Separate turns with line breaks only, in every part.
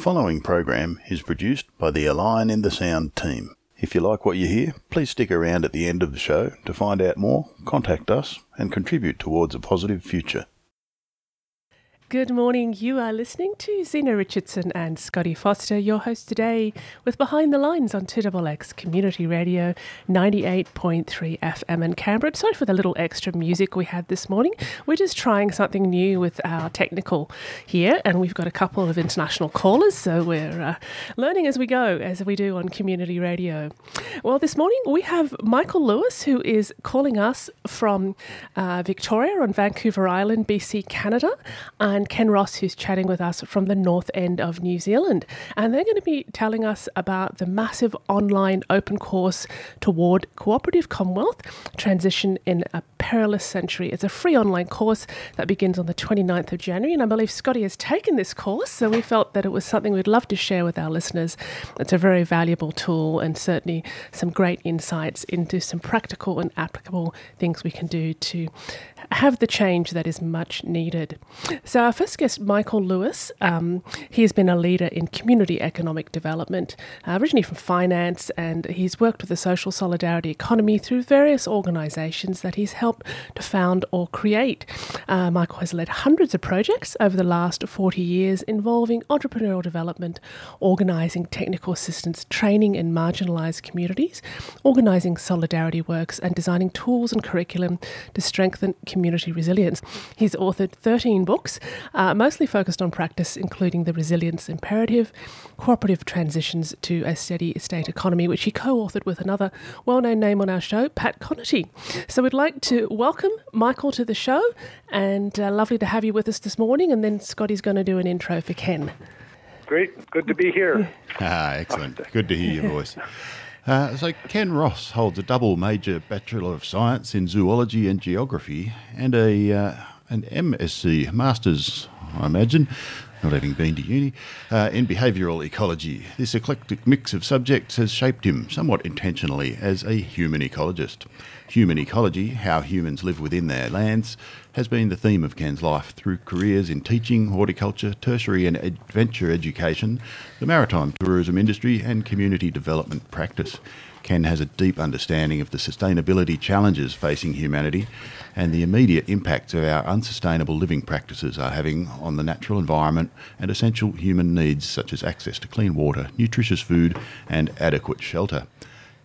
following program is produced by the Align in the Sound team. If you like what you hear, please stick around at the end of the show to find out more, contact us, and contribute towards a positive future.
Good morning. You are listening to Zena Richardson and Scotty Foster, your host today, with Behind the Lines on 2XX Community Radio 98.3 FM in Canberra. Sorry for the little extra music we had this morning. We're just trying something new with our technical here, and we've got a couple of international callers, so we're uh, learning as we go, as we do on community radio. Well, this morning we have Michael Lewis, who is calling us from uh, Victoria on Vancouver Island, BC, Canada. And and Ken Ross, who's chatting with us from the north end of New Zealand. And they're going to be telling us about the massive online open course toward cooperative Commonwealth transition in a perilous century. It's a free online course that begins on the 29th of January. And I believe Scotty has taken this course. So we felt that it was something we'd love to share with our listeners. It's a very valuable tool and certainly some great insights into some practical and applicable things we can do to have the change that is much needed. So, our first guest, Michael Lewis, um, he has been a leader in community economic development, uh, originally from finance, and he's worked with the social solidarity economy through various organisations that he's helped to found or create. Uh, Michael has led hundreds of projects over the last 40 years involving entrepreneurial development, organising technical assistance training in marginalised communities, organising solidarity works, and designing tools and curriculum to strengthen community resilience. He's authored 13 books, uh, mostly focused on practice, including The Resilience Imperative, Cooperative Transitions to a Steady State Economy, which he co authored with another well known name on our show, Pat Conaty. So we'd like to welcome Michael to the show, and uh, lovely to have you with us this morning. And then Scotty's going to do an intro for Ken.
Great. Good to be here.
Ah, excellent. Good to hear your voice. Uh, so, Ken Ross holds a double major Bachelor of Science in Zoology and Geography and a uh, an MSc, Masters, I imagine, not having been to uni, uh, in behavioural ecology. This eclectic mix of subjects has shaped him somewhat intentionally as a human ecologist. Human ecology, how humans live within their lands, has been the theme of Ken's life through careers in teaching, horticulture, tertiary and adventure education, the maritime tourism industry, and community development practice. Ken has a deep understanding of the sustainability challenges facing humanity and the immediate impacts of our unsustainable living practices are having on the natural environment and essential human needs such as access to clean water, nutritious food, and adequate shelter.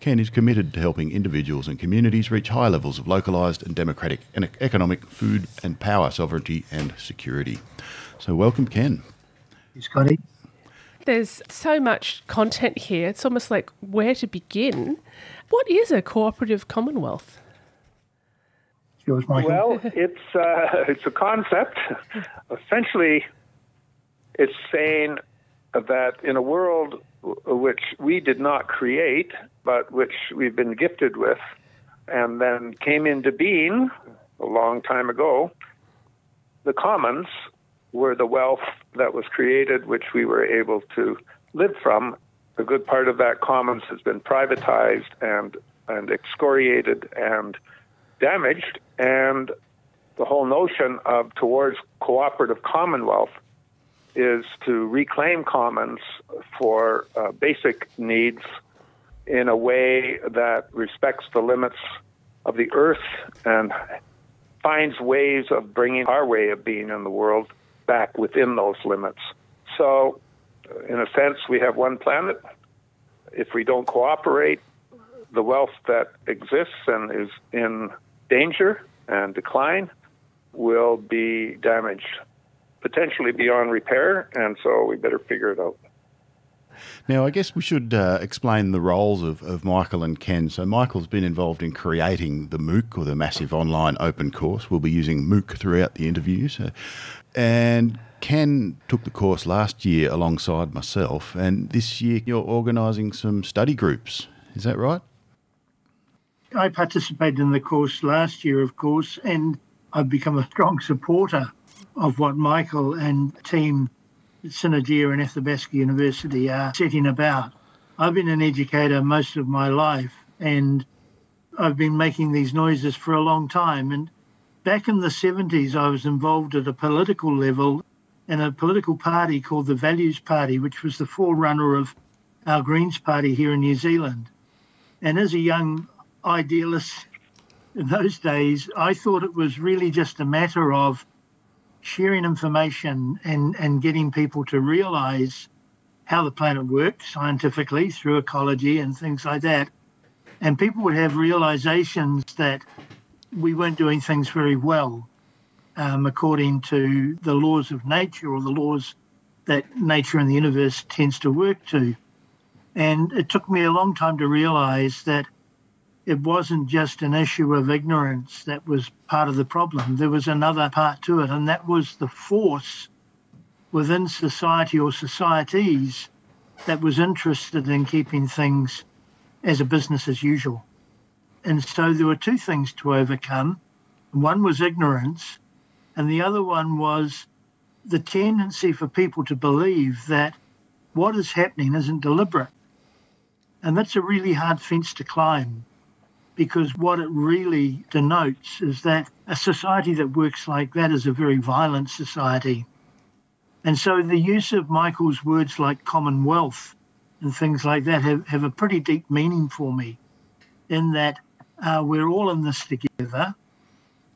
Ken is committed to helping individuals and communities reach high levels of localised and democratic and economic food and power sovereignty and security. So, welcome, Ken.
Scotty.
There's so much content here, it's almost like where to begin. What is a cooperative commonwealth?
Yours, Michael.
Well, it's uh, it's a concept. Essentially, it's saying that in a world which we did not create, but which we've been gifted with, and then came into being a long time ago, the commons were the wealth that was created, which we were able to live from. A good part of that commons has been privatized and and excoriated and damaged, and the whole notion of towards cooperative commonwealth is to reclaim commons for uh, basic needs in a way that respects the limits of the earth and finds ways of bringing our way of being in the world back within those limits. So, uh, in a sense, we have one planet. If we don't cooperate, the wealth that exists and is in danger and decline will be damaged, potentially beyond repair, and so we better figure it out.
Now, I guess we should uh, explain the roles of, of Michael and Ken. So, Michael's been involved in creating the MOOC, or the Massive Online Open Course. We'll be using MOOC throughout the interview. So, and Ken took the course last year alongside myself, and this year you're organising some study groups. Is that right?
I participated in the course last year, of course, and I've become a strong supporter of what Michael and team at Synergia and Athabasca University are setting about. I've been an educator most of my life, and I've been making these noises for a long time. And back in the 70s, I was involved at a political level in a political party called the Values Party, which was the forerunner of our Greens Party here in New Zealand. And as a young idealist in those days, I thought it was really just a matter of sharing information and, and getting people to realize how the planet worked scientifically through ecology and things like that. And people would have realizations that we weren't doing things very well um, according to the laws of nature or the laws that nature and the universe tends to work to. And it took me a long time to realize that it wasn't just an issue of ignorance that was part of the problem. There was another part to it, and that was the force within society or societies that was interested in keeping things as a business as usual. And so there were two things to overcome. One was ignorance, and the other one was the tendency for people to believe that what is happening isn't deliberate. And that's a really hard fence to climb because what it really denotes is that a society that works like that is a very violent society. And so the use of Michael's words like commonwealth and things like that have, have a pretty deep meaning for me in that uh, we're all in this together.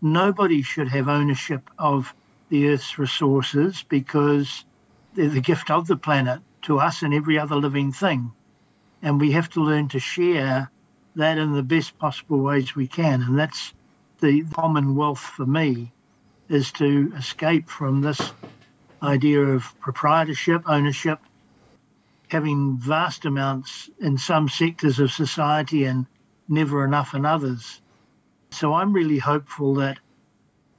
Nobody should have ownership of the Earth's resources because they're the gift of the planet to us and every other living thing. And we have to learn to share that in the best possible ways we can. And that's the commonwealth for me is to escape from this idea of proprietorship, ownership, having vast amounts in some sectors of society and never enough in others. So I'm really hopeful that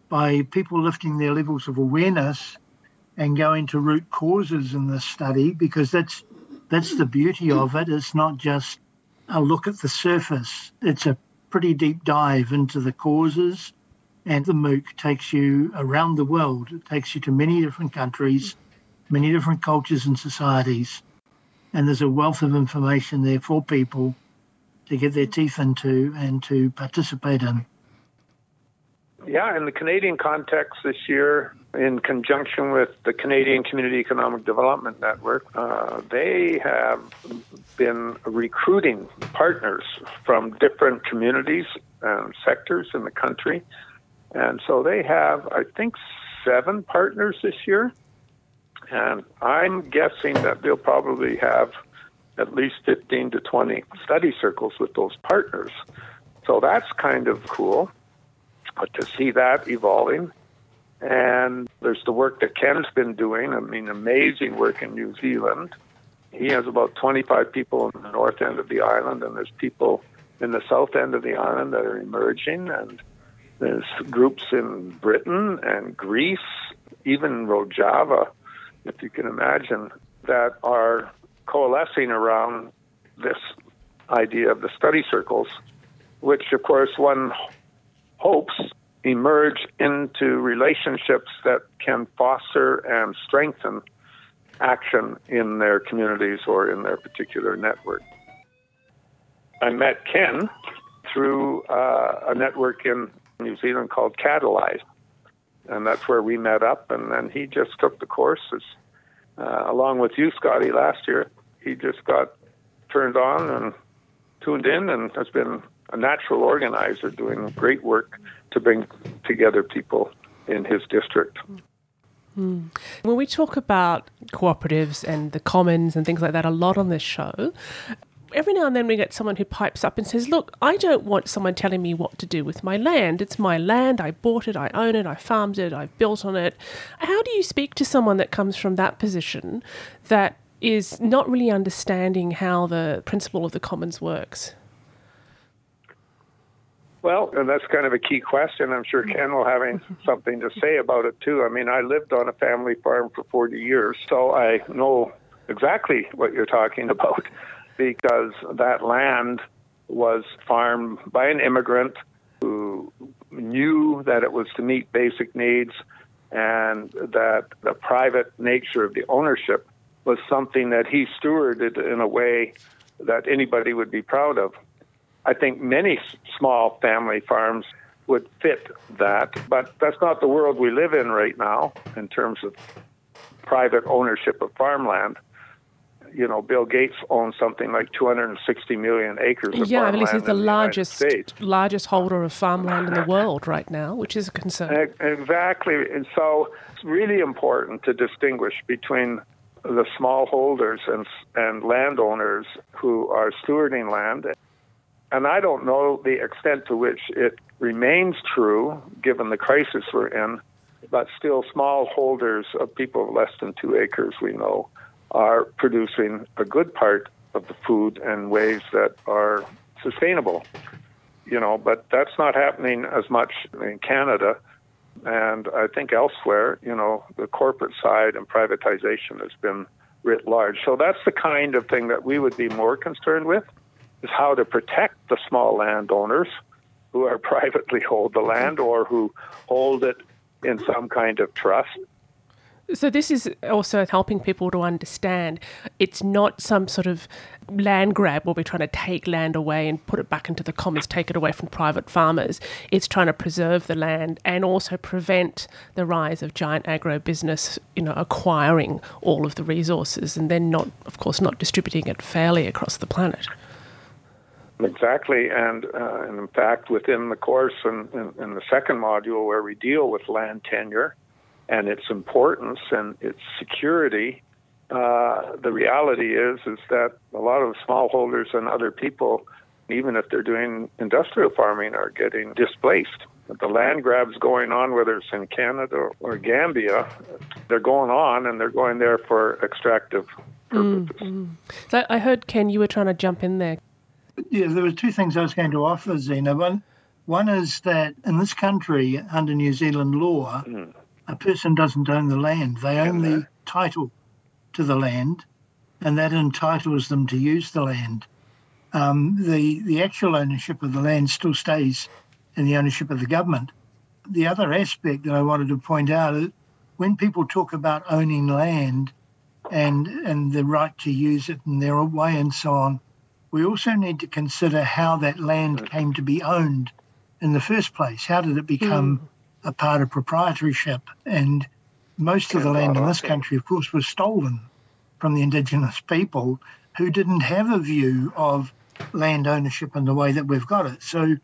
by people lifting their levels of awareness and going to root causes in this study, because that's that's the beauty of it. It's not just a look at the surface. It's a pretty deep dive into the causes, and the MOOC takes you around the world. It takes you to many different countries, many different cultures and societies, and there's a wealth of information there for people to get their teeth into and to participate in.
Yeah, in the Canadian context this year, in conjunction with the Canadian Community Economic Development Network, uh, they have been recruiting partners from different communities and sectors in the country. And so they have, I think, seven partners this year. And I'm guessing that they'll probably have at least 15 to 20 study circles with those partners. So that's kind of cool to see that evolving. And there's the work that Ken's been doing. I mean, amazing work in New Zealand. He has about 25 people in the north end of the island, and there's people in the south end of the island that are emerging. And there's groups in Britain and Greece, even Rojava, if you can imagine, that are coalescing around this idea of the study circles, which, of course, one hopes emerge into relationships that can foster and strengthen action in their communities or in their particular network. I met Ken through uh, a network in New Zealand called Catalyze, and that's where we met up. And then he just took the courses uh, along with you, Scotty, last year. He just got turned on and tuned in and has been a natural organizer doing great work to bring together people in his district.
Hmm. When we talk about cooperatives and the commons and things like that a lot on this show, every now and then we get someone who pipes up and says, Look, I don't want someone telling me what to do with my land. It's my land. I bought it. I own it. I farmed it. I've built on it. How do you speak to someone that comes from that position that is not really understanding how the principle of the commons works?
Well, and that's kind of a key question. I'm sure Ken will have something to say about it too. I mean, I lived on a family farm for 40 years, so I know exactly what you're talking about because that land was farmed by an immigrant who knew that it was to meet basic needs and that the private nature of the ownership was something that he stewarded in a way that anybody would be proud of. I think many small family farms would fit that, but that's not the world we live in right now in terms of private ownership of farmland. You know, Bill Gates owns something like 260 million acres of
yeah, I
farmland.
believe he's the
the
largest largest holder of farmland in the world right now, which is a concern.
Exactly. And so it's really important to distinguish between the smallholders and, and landowners who are stewarding land. And I don't know the extent to which it remains true, given the crisis we're in, but still smallholders of people of less than two acres, we know, are producing a good part of the food in ways that are sustainable you know, but that's not happening as much in Canada. And I think elsewhere, you know, the corporate side and privatization has been writ large. So that's the kind of thing that we would be more concerned with is how to protect the small landowners who are privately hold the land or who hold it in some kind of trust.
So this is also helping people to understand it's not some sort of land grab where we're trying to take land away and put it back into the commons, take it away from private farmers. It's trying to preserve the land and also prevent the rise of giant agro business, you know, acquiring all of the resources and then not, of course, not distributing it fairly across the planet.
Exactly, and, uh, and in fact, within the course in, in, in the second module where we deal with land tenure and its importance and its security, uh, the reality is is that a lot of smallholders and other people, even if they're doing industrial farming, are getting displaced. The land grabs going on, whether it's in Canada or Gambia, they're going on, and they're going there for extractive purposes. Mm, mm.
So I heard, Ken, you were trying to jump in there.
Yeah, there were two things I was going to offer, Zena. One, one is that in this country, under New Zealand law, mm. A person doesn't own the land. They own the title to the land, and that entitles them to use the land. Um, the the actual ownership of the land still stays in the ownership of the government. The other aspect that I wanted to point out is when people talk about owning land and and the right to use it and their way and so on, we also need to consider how that land came to be owned in the first place. How did it become a part of proprietorship? And most of the land in this country, of course, was stolen from the indigenous people who didn't have a view of land ownership in the way that we've got it. So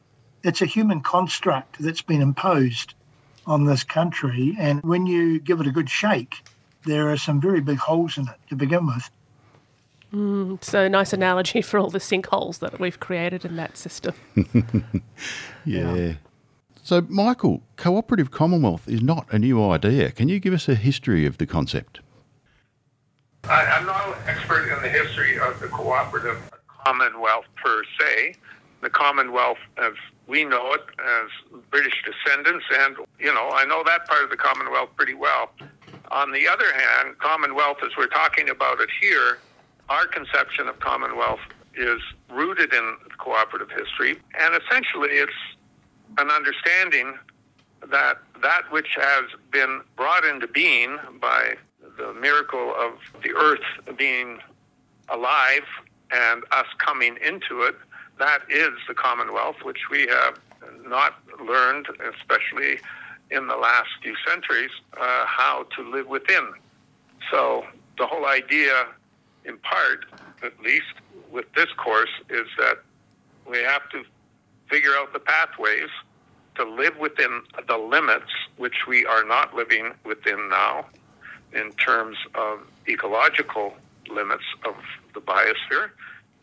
it's a human construct that's been imposed on this country. And when you give it a good shake, there are some very big holes in it to begin with.
Mm, so a nice analogy for all the sinkholes that we've created in that system.
Yeah. So, Michael, cooperative commonwealth is not a new idea. Can you give us a history of the concept?
I, I'm not an expert in the history of the cooperative commonwealth per se. The commonwealth, as we know it, as British descendants, and you know, I know that part of the commonwealth pretty well. On the other hand, commonwealth, as we're talking about it here, our conception of commonwealth is rooted in cooperative history, and essentially, it's an understanding that that which has been brought into being by the miracle of the earth being alive and us coming into it, that is the Commonwealth, which we have not learned, especially in the last few centuries, uh, how to live within. So the whole idea, in part, at least with this course, is that we have to figure out the pathways to live within the limits which we are not living within now in terms of ecological limits of the biosphere.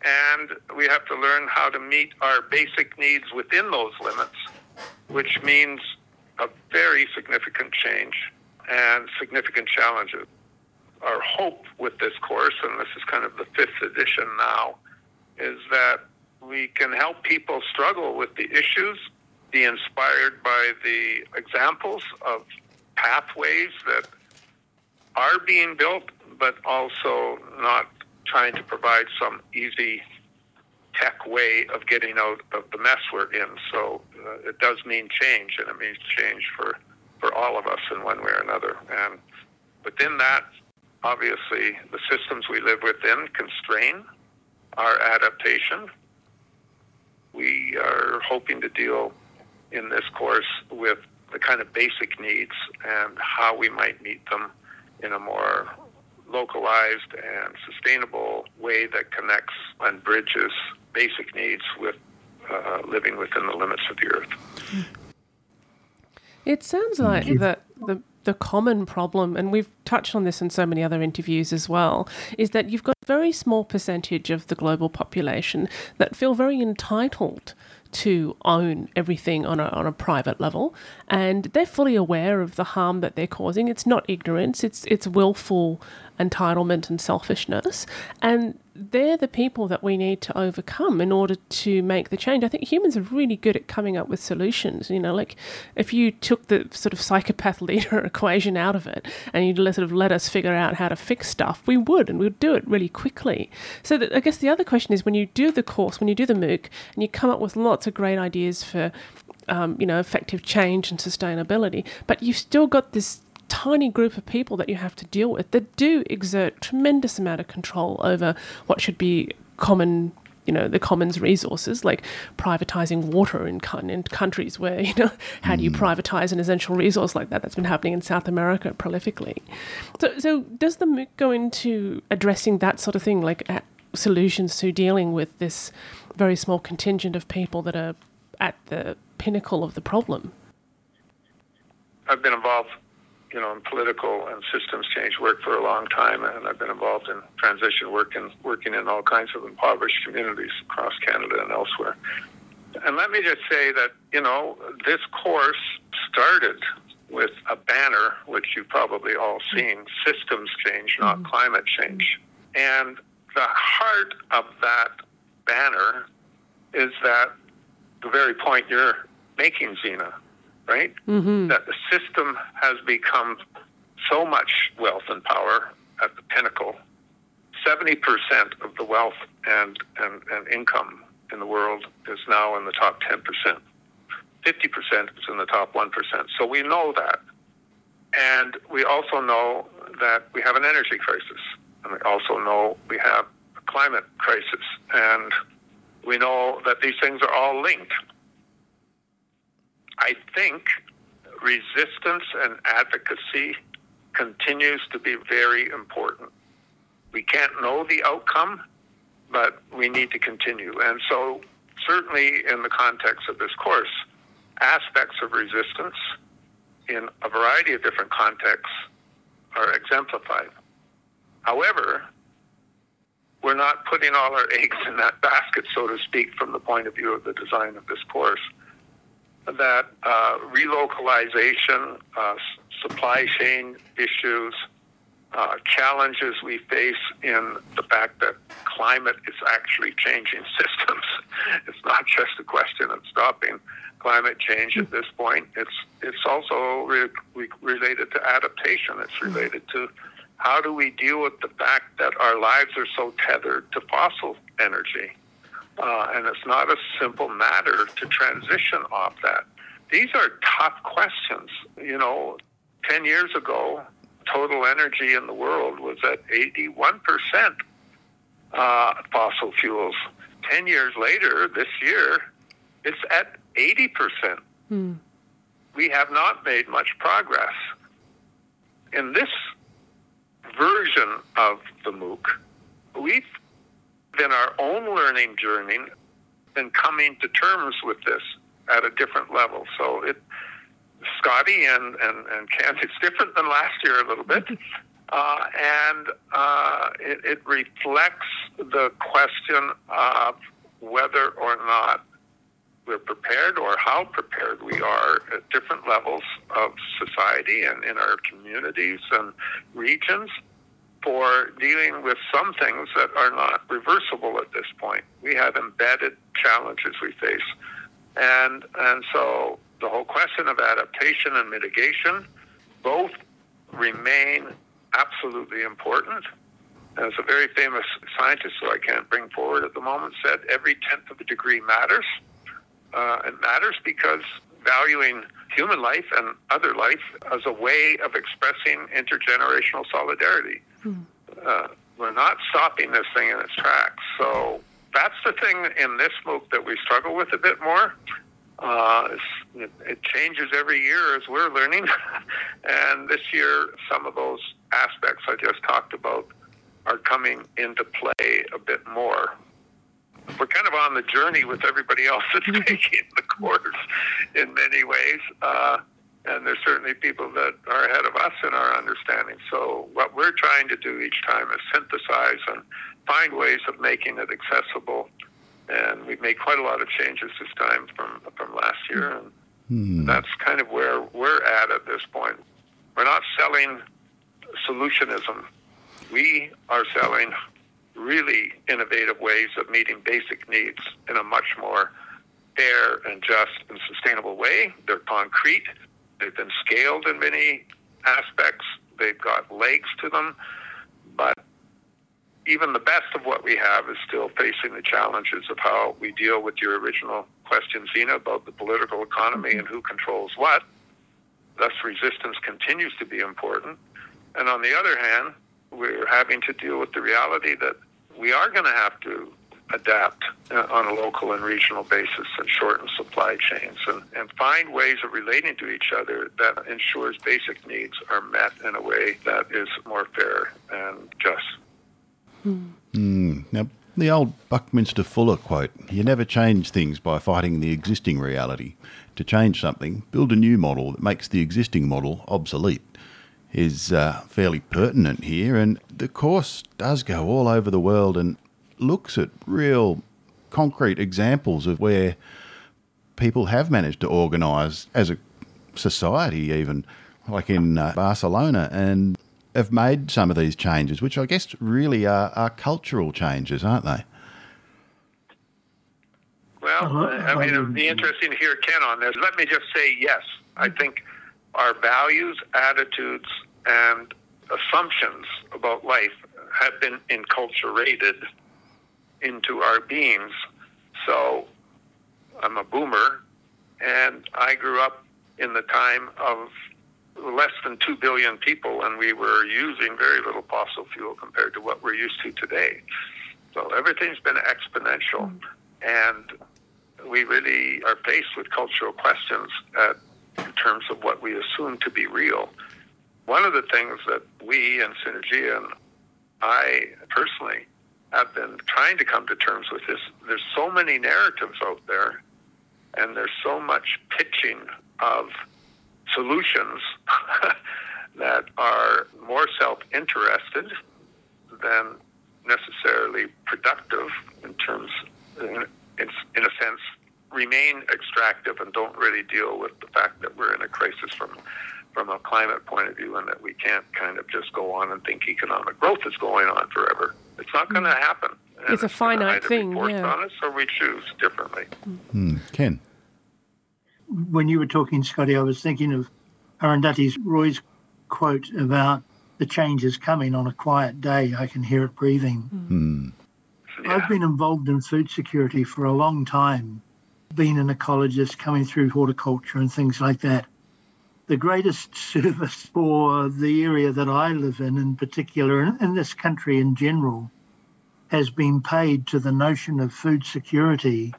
And we have to learn how to meet our basic needs within those limits, which means a very significant change and significant challenges. Our hope with this course, and this is kind of the fifth edition now, is that we can help people struggle with the issues, be inspired by the examples of pathways that are being built, but also not trying to provide some easy tech way of getting out of the mess we're in. So uh, it does mean change, and it means change for, for all of us in one way or another. And within that, obviously, the systems we live within constrain our adaptation. We are hoping to deal in this course with the kind of basic needs and how we might meet them in a more localized and sustainable way that connects and bridges basic needs with uh, living within the limits of the earth.
It sounds like that the the common problem, and we've touched on this in so many other interviews as well, is that you've got a very small percentage of the global population that feel very entitled to own everything on a, on a private level and they're fully aware of the harm that they're causing. It's not ignorance it's it's willful entitlement and selfishness and they're the people that we need to overcome in order to make the change. I think humans are really good at coming up with solutions. You know, like if you took the sort of psychopath leader equation out of it and you sort of let us figure out how to fix stuff, we would, and we'd do it really quickly. So that, I guess the other question is when you do the course, when you do the MOOC, and you come up with lots of great ideas for um, you know, effective change and sustainability. But you've still got this tiny group of people that you have to deal with that do exert tremendous amount of control over what should be common you know the commons resources like privatizing water in, in countries where you know how do you privatize an essential resource like that that's been happening in south america prolifically? So so does the mooc go into addressing that sort of thing like uh, solutions to dealing with this very small contingent of people that are at the pinnacle of the problem?
I've been involved you know, in political and systems change work for a long time, and I've been involved in transition work and working in all kinds of impoverished communities across Canada and elsewhere. And let me just say that, you know, this course started with a banner, which you've probably all seen systems change, not mm-hmm. climate change. And the heart of that banner is that the very point you're making, Zena, right?
Mm-hmm.
That the system has become so much wealth and power at the pinnacle. 70% of the wealth and, and, and income in the world is now in the top 10%. 50% is in the top 1%. So we know that. And we also know that we have an energy crisis. And we also know we have a climate crisis. And we know that these things are all linked. I think resistance and advocacy continues to be very important. We can't know the outcome, but we need to continue. And so, certainly in the context of this course, aspects of resistance in a variety of different contexts are exemplified. However, we're not putting all our eggs in that basket, so to speak, from the point of view of the design of this course that uh, relocalization, uh, supply chain issues, uh, challenges we face in the fact that climate is actually changing systems. it's not just a question of stopping climate change at this point. It's it's also re- re- related to adaptation. It's related to how do we deal with the fact that our lives are so tethered to fossil energy. Uh, and it's not a simple matter to transition off that. These are tough questions. You know, 10 years ago, total energy in the world was at 81% uh, fossil fuels. 10 years later, this year, it's at 80%.
Hmm.
We have not made much progress. In this version of the MOOC, we've in our own learning journey and coming to terms with this at a different level. So it, Scotty and, and, and Ken, it's different than last year a little bit. Uh, and uh, it, it reflects the question of whether or not we're prepared or how prepared we are at different levels of society and in our communities and regions for dealing with some things that are not reversible at this point. We have embedded challenges we face. And, and so the whole question of adaptation and mitigation both remain absolutely important. As a very famous scientist who I can't bring forward at the moment said, every tenth of a degree matters. Uh, it matters because valuing human life and other life as a way of expressing intergenerational solidarity.
Hmm.
Uh, we're not stopping this thing in its tracks. So that's the thing in this MOOC that we struggle with a bit more. Uh, it, it changes every year as we're learning. and this year, some of those aspects I just talked about are coming into play a bit more. We're kind of on the journey with everybody else that's taking the course in many ways. Uh, and there's certainly people that are ahead of us in our understanding. So what we're trying to do each time is synthesize and find ways of making it accessible. And we've made quite a lot of changes this time from from last year, and hmm. that's kind of where we're at at this point. We're not selling solutionism. We are selling really innovative ways of meeting basic needs in a much more fair and just and sustainable way. They're concrete They've been scaled in many aspects. They've got legs to them, but even the best of what we have is still facing the challenges of how we deal with your original question, Zena, about the political economy and who controls what. Thus, resistance continues to be important. And on the other hand, we're having to deal with the reality that we are going to have to adapt uh, on a local and regional basis and shorten supply chains and, and find ways of relating to each other that ensures basic needs are met in a way that is more fair and just.
Mm. Mm. Now, the old Buckminster Fuller quote you never change things by fighting the existing reality. To change something, build a new model that makes the existing model obsolete is uh, fairly pertinent here, and the course does go all over the world and looks at real concrete examples of where people have managed to organise as a society, even like in uh, Barcelona, and have made some of these changes, which I guess really are, are cultural changes, aren't they?
Well, uh-huh. I mean, it'd be interesting to hear Ken on this. Let me just say yes. I think our values, attitudes, and assumptions about life have been enculturated into our beings. So I'm a boomer, and I grew up in the time of less than 2 billion people, and we were using very little fossil fuel compared to what we're used to today. So everything's been exponential, and we really are faced with cultural questions at, in terms of what we assume to be real. One of the things that we and Synergia and I personally have been trying to come to terms with this. There's so many narratives out there, and there's so much pitching of solutions that are more self interested than necessarily productive in terms, in, in, in a sense, remain extractive and don't really deal with the fact that we're in a crisis from from a climate point of view and that we can't kind of just go on and think economic growth is going on forever. It's not going to mm. happen.
And it's a finite thing, yeah.
On us or we choose differently.
Mm. Ken?
When you were talking, Scotty, I was thinking of Arundhati Roy's quote about the change is coming on a quiet day. I can hear it breathing.
Mm.
Yeah. I've been involved in food security for a long time, being an ecologist, coming through horticulture and things like that the greatest service for the area that I live in, in particular, and in this country in general, has been paid to the notion of food security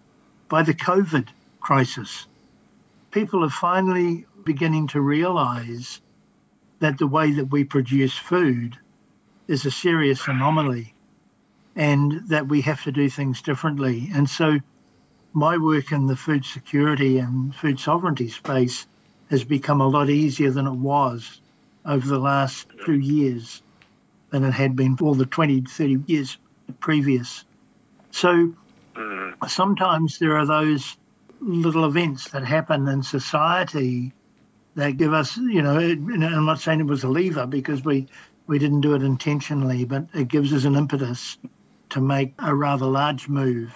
by the COVID crisis. People are finally beginning to realize that the way that we produce food is a serious anomaly and that we have to do things differently. And so, my work in the food security and food sovereignty space has become a lot easier than it was over the last few years than it had been for the 20, 30 years previous. So
mm-hmm.
sometimes there are those little events that happen in society that give us, you know, I'm not saying it was a lever because we, we didn't do it intentionally, but it gives us an impetus to make a rather large move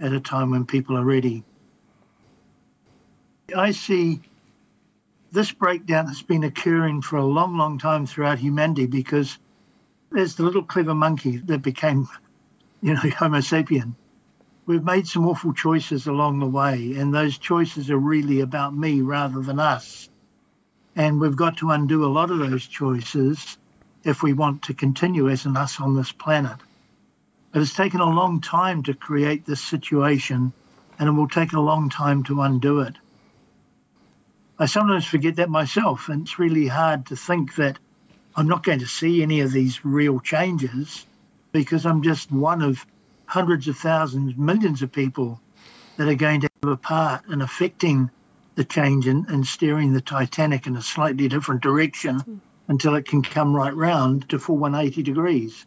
at a time when people are ready. I see this breakdown has been occurring for a long, long time throughout humanity because there's the little clever monkey that became, you know, Homo sapien. We've made some awful choices along the way, and those choices are really about me rather than us. And we've got to undo a lot of those choices if we want to continue as an us on this planet. But it's taken a long time to create this situation and it will take a long time to undo it. I sometimes forget that myself, and it's really hard to think that I'm not going to see any of these real changes because I'm just one of hundreds of thousands, millions of people that are going to have a part in affecting the change and, and steering the Titanic in a slightly different direction until it can come right round to full 180 degrees.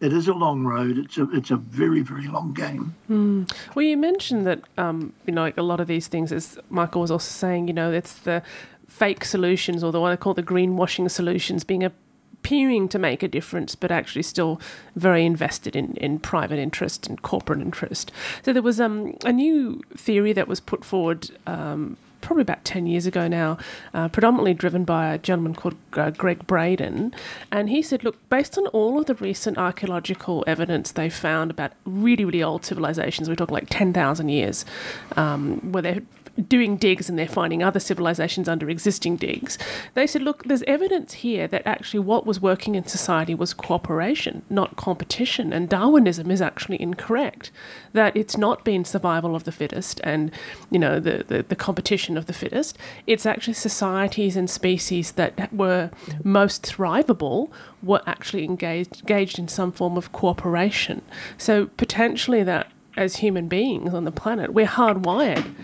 It is a long road. It's a it's a very very long game.
Mm. Well, you mentioned that um, you know like a lot of these things, as Michael was also saying, you know, it's the fake solutions or the what I call the greenwashing solutions being appearing to make a difference, but actually still very invested in, in private interest and corporate interest. So there was um, a new theory that was put forward. Um, probably about 10 years ago now, uh, predominantly driven by a gentleman called uh, Gregg Braden. And he said, look, based on all of the recent archaeological evidence they found about really, really old civilizations, we're talking like 10,000 years, um, where they doing digs and they're finding other civilizations under existing digs, they said, look, there's evidence here that actually what was working in society was cooperation, not competition. And Darwinism is actually incorrect, that it's not been survival of the fittest and, you know, the, the, the competition of the fittest. It's actually societies and species that were most thrivable were actually engaged, engaged in some form of cooperation. So potentially that as human beings on the planet, we're hardwired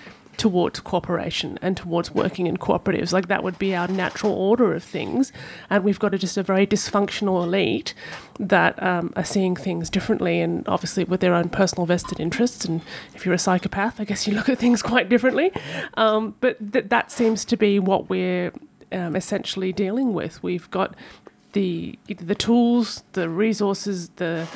towards cooperation and towards working in cooperatives. Like that would be our natural order of things. And we've got a, just a very dysfunctional elite that um, are seeing things differently and obviously with their own personal vested interests. And if you're a psychopath, I guess you look at things quite differently. Um, but th- that seems to be what we're um, essentially dealing with. We've got the the tools, the resources, the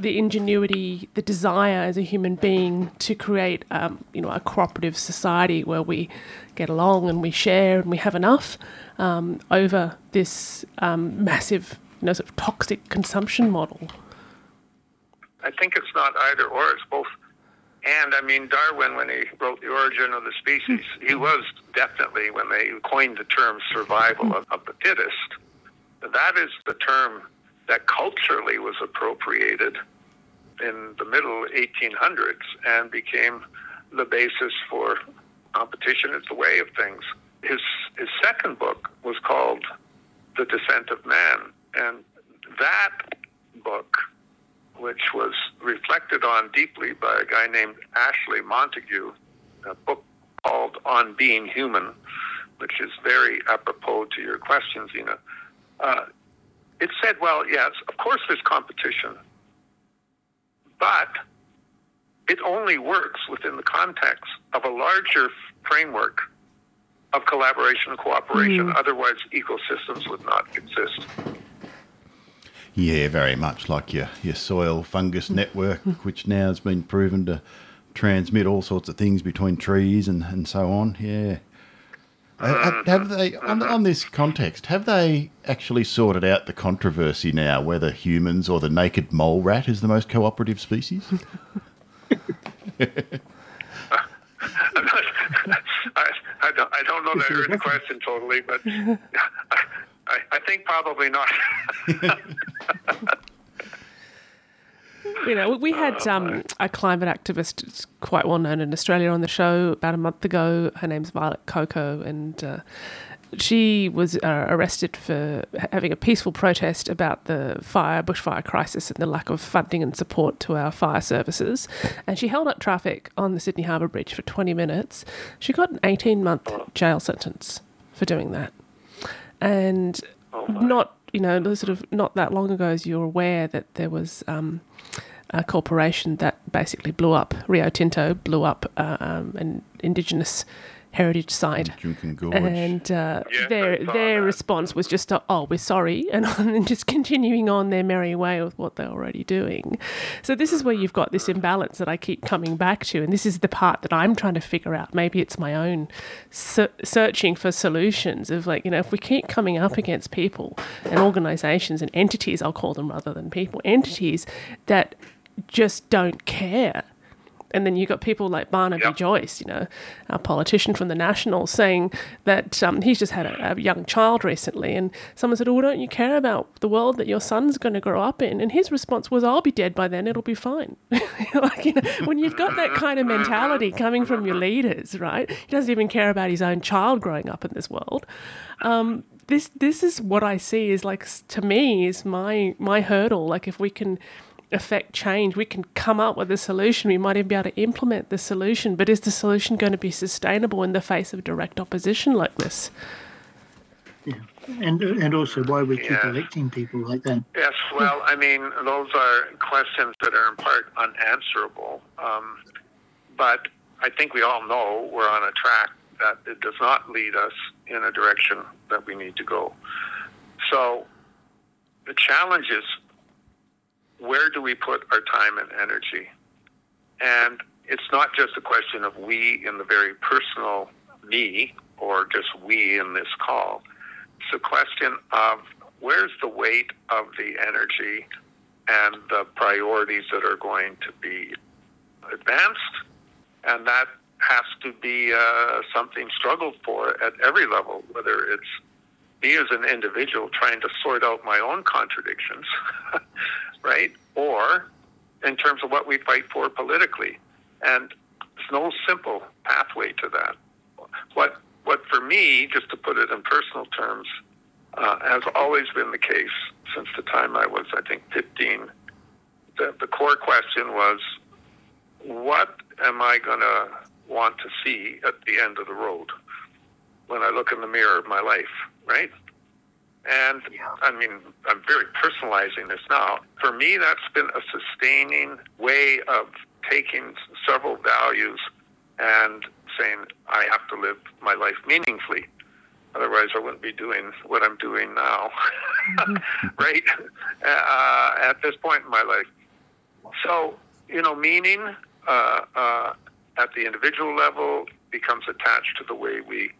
the ingenuity, the desire as a human being to create, um, you know, a cooperative society where we get along and we share and we have enough um, over this um, massive, you know, sort of toxic consumption model.
I think it's not either or; it's both. And I mean, Darwin, when he wrote The Origin of the Species, he was definitely, when they coined the term survival of, of the fittest, that is the term that culturally was appropriated in the middle 1800s and became the basis for competition is the way of things. His his second book was called The Descent of Man, and that book, which was reflected on deeply by a guy named Ashley Montagu, a book called On Being Human, which is very apropos to your question, Zena. Uh, it said, well, yes, of course there's competition, but it only works within the context of a larger framework of collaboration and cooperation. Mm. Otherwise, ecosystems would not exist.
Yeah, very much like your, your soil fungus network, which now has been proven to transmit all sorts of things between trees and, and so on. Yeah. Uh, have they, on, on this context, have they actually sorted out the controversy now whether humans or the naked mole rat is the most cooperative species?
I, I, don't, I don't know that I heard the question totally, but I, I, I think probably not.
you know, we had um, a climate activist, quite well known in Australia, on the show about a month ago. Her name's Violet Coco, and uh, she was uh, arrested for having a peaceful protest about the fire, bushfire crisis, and the lack of funding and support to our fire services. And she held up traffic on the Sydney Harbour Bridge for 20 minutes. She got an 18 month jail sentence for doing that. And oh not, you know, sort of not that long ago, as you're aware, that there was. Um, a corporation that basically blew up. Rio Tinto blew up uh, um, an indigenous heritage site, and uh, yeah, their their that. response was just, "Oh, we're sorry," and, and just continuing on their merry way with what they're already doing. So this is where you've got this imbalance that I keep coming back to, and this is the part that I'm trying to figure out. Maybe it's my own ser- searching for solutions of like, you know, if we keep coming up against people and organisations and entities, I'll call them rather than people, entities that just don't care And then you got people like Barnaby
Yep.
Joyce, you know, a politician from the National, saying that um, he's just had a, a young child recently, and someone said, "Well, don't you care about the world that your son's going to grow up in?" And his response was, "I'll be dead by then; it'll be fine." like, you know, when you've got that kind of mentality coming from your leaders, right? He doesn't even care about his own child growing up in this world. Um, this this is what I see is like to me is my my hurdle. Like if we can affect change, we can come up with a solution. We might even be able to implement the solution. But is the solution going to be sustainable in the face of direct opposition like this?
Yeah. And and also why we keep
Yeah.
electing people like that.
Yes, well, I mean, those are questions that are in part unanswerable. Um, but I think we all know we're on a track that it does not lead us in a direction that we need to go. So the challenge is where do we put our time and energy? And it's not just a question of we in the very personal me or just we in this call. It's a question of where's the weight of the energy and the priorities that are going to be advanced, and that has to be uh, something struggled for at every level, whether it's me as an individual trying to sort out my own contradictions, right, or in terms of what we fight for politically. And there's no simple pathway to that. What, what for me, just to put it in personal terms, uh, has always been the case since the time I was, I think, 15. The, the core question was, what am I going to want to see at the end of the road when I look in the mirror of my life, right? And I mean, I'm very personalizing this now. For me, that's been a sustaining way of taking several values and saying, I have to live my life meaningfully. Otherwise, I wouldn't be doing what I'm doing now, right? Uh, at this point in my life. So, you know, meaning uh, uh, at the individual level becomes attached to the way we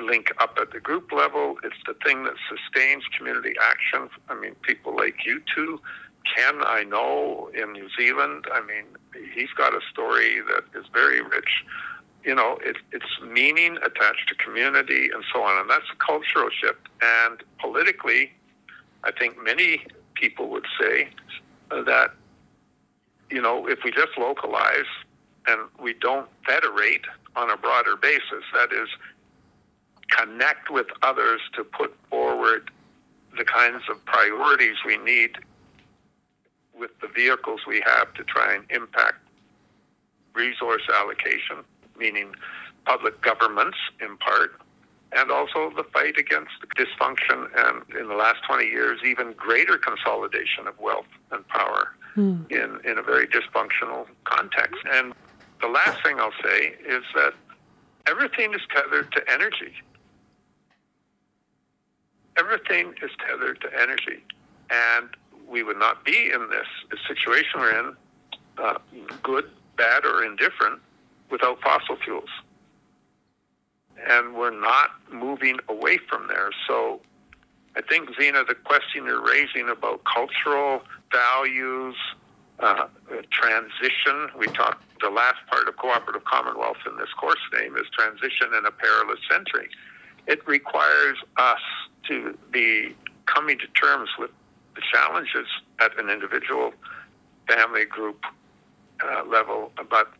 link up at the group level. It's the thing that sustains community action. I mean, people like you two, Ken, I know in New Zealand, I mean, he's got a story that is very rich. You know, it, it's meaning attached to community and so on. And that's a cultural shift. And politically, I think many people would say that, you know, if we just localize and we don't federate on a broader basis, that is, connect with others to put forward the kinds of priorities we need with the vehicles we have to try and impact resource allocation, meaning public governments in part, and also the fight against dysfunction and in the last 20 years, even greater consolidation of wealth and power hmm. in, in a very dysfunctional context. And the last thing I'll say is that everything is tethered to energy. Everything is tethered to energy. And we would not be in this situation we're in, uh, good, bad, or indifferent, without fossil fuels. And we're not moving away from there. So I think, Zena, the question you're raising about cultural values, uh, transition, we talked, the last part of Cooperative Commonwealth in this course name is transition in a perilous century. It requires us to be coming to terms with the challenges at an individual, family, group uh, level, but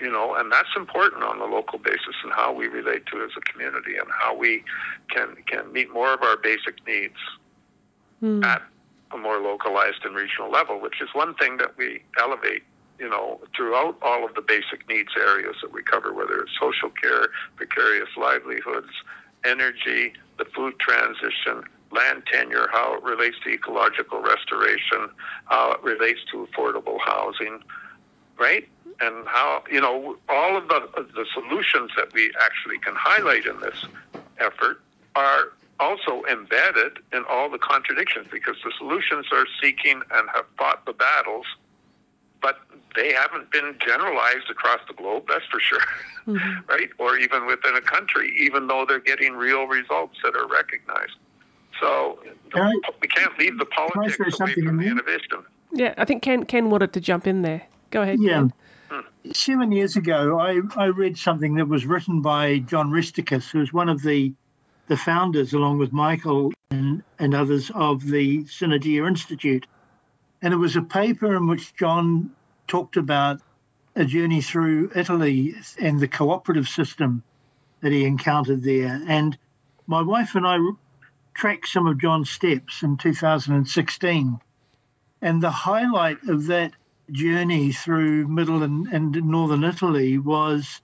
you know, and that's important on a local basis and how we relate to as a community and how we can can meet more of our basic needs at a more localized and regional level, which is one thing that we elevate, you know, throughout all of the basic needs areas that we cover, whether it's social care, precarious livelihoods, energy, the food transition, land tenure, how it relates to ecological restoration, how it relates to affordable housing, right? And how, you know, all of the, the solutions that we actually can highlight in this effort are also embedded in all the contradictions because the solutions are seeking and have fought the battles, but they haven't been generalized across the globe, that's for sure, mm-hmm. right? Or even within a country, even though they're getting real results that are recognized. So
Can I-
we can't leave the
I
politics
say
away from the
in there?
innovation.
Yeah, I think Ken Ken wanted to jump in there. Go ahead.
Yeah.
Ken. Hmm.
Seven years ago, I, I read something that was written by John Restakis, who's one of the the founders, along with Michael and, and others, of the Synergia Institute. And it was a paper in which John talked about a journey through Italy and the cooperative system that he encountered there. And my wife and I tracked some of John's steps in 2016. And the highlight of that journey through middle and, and northern Italy was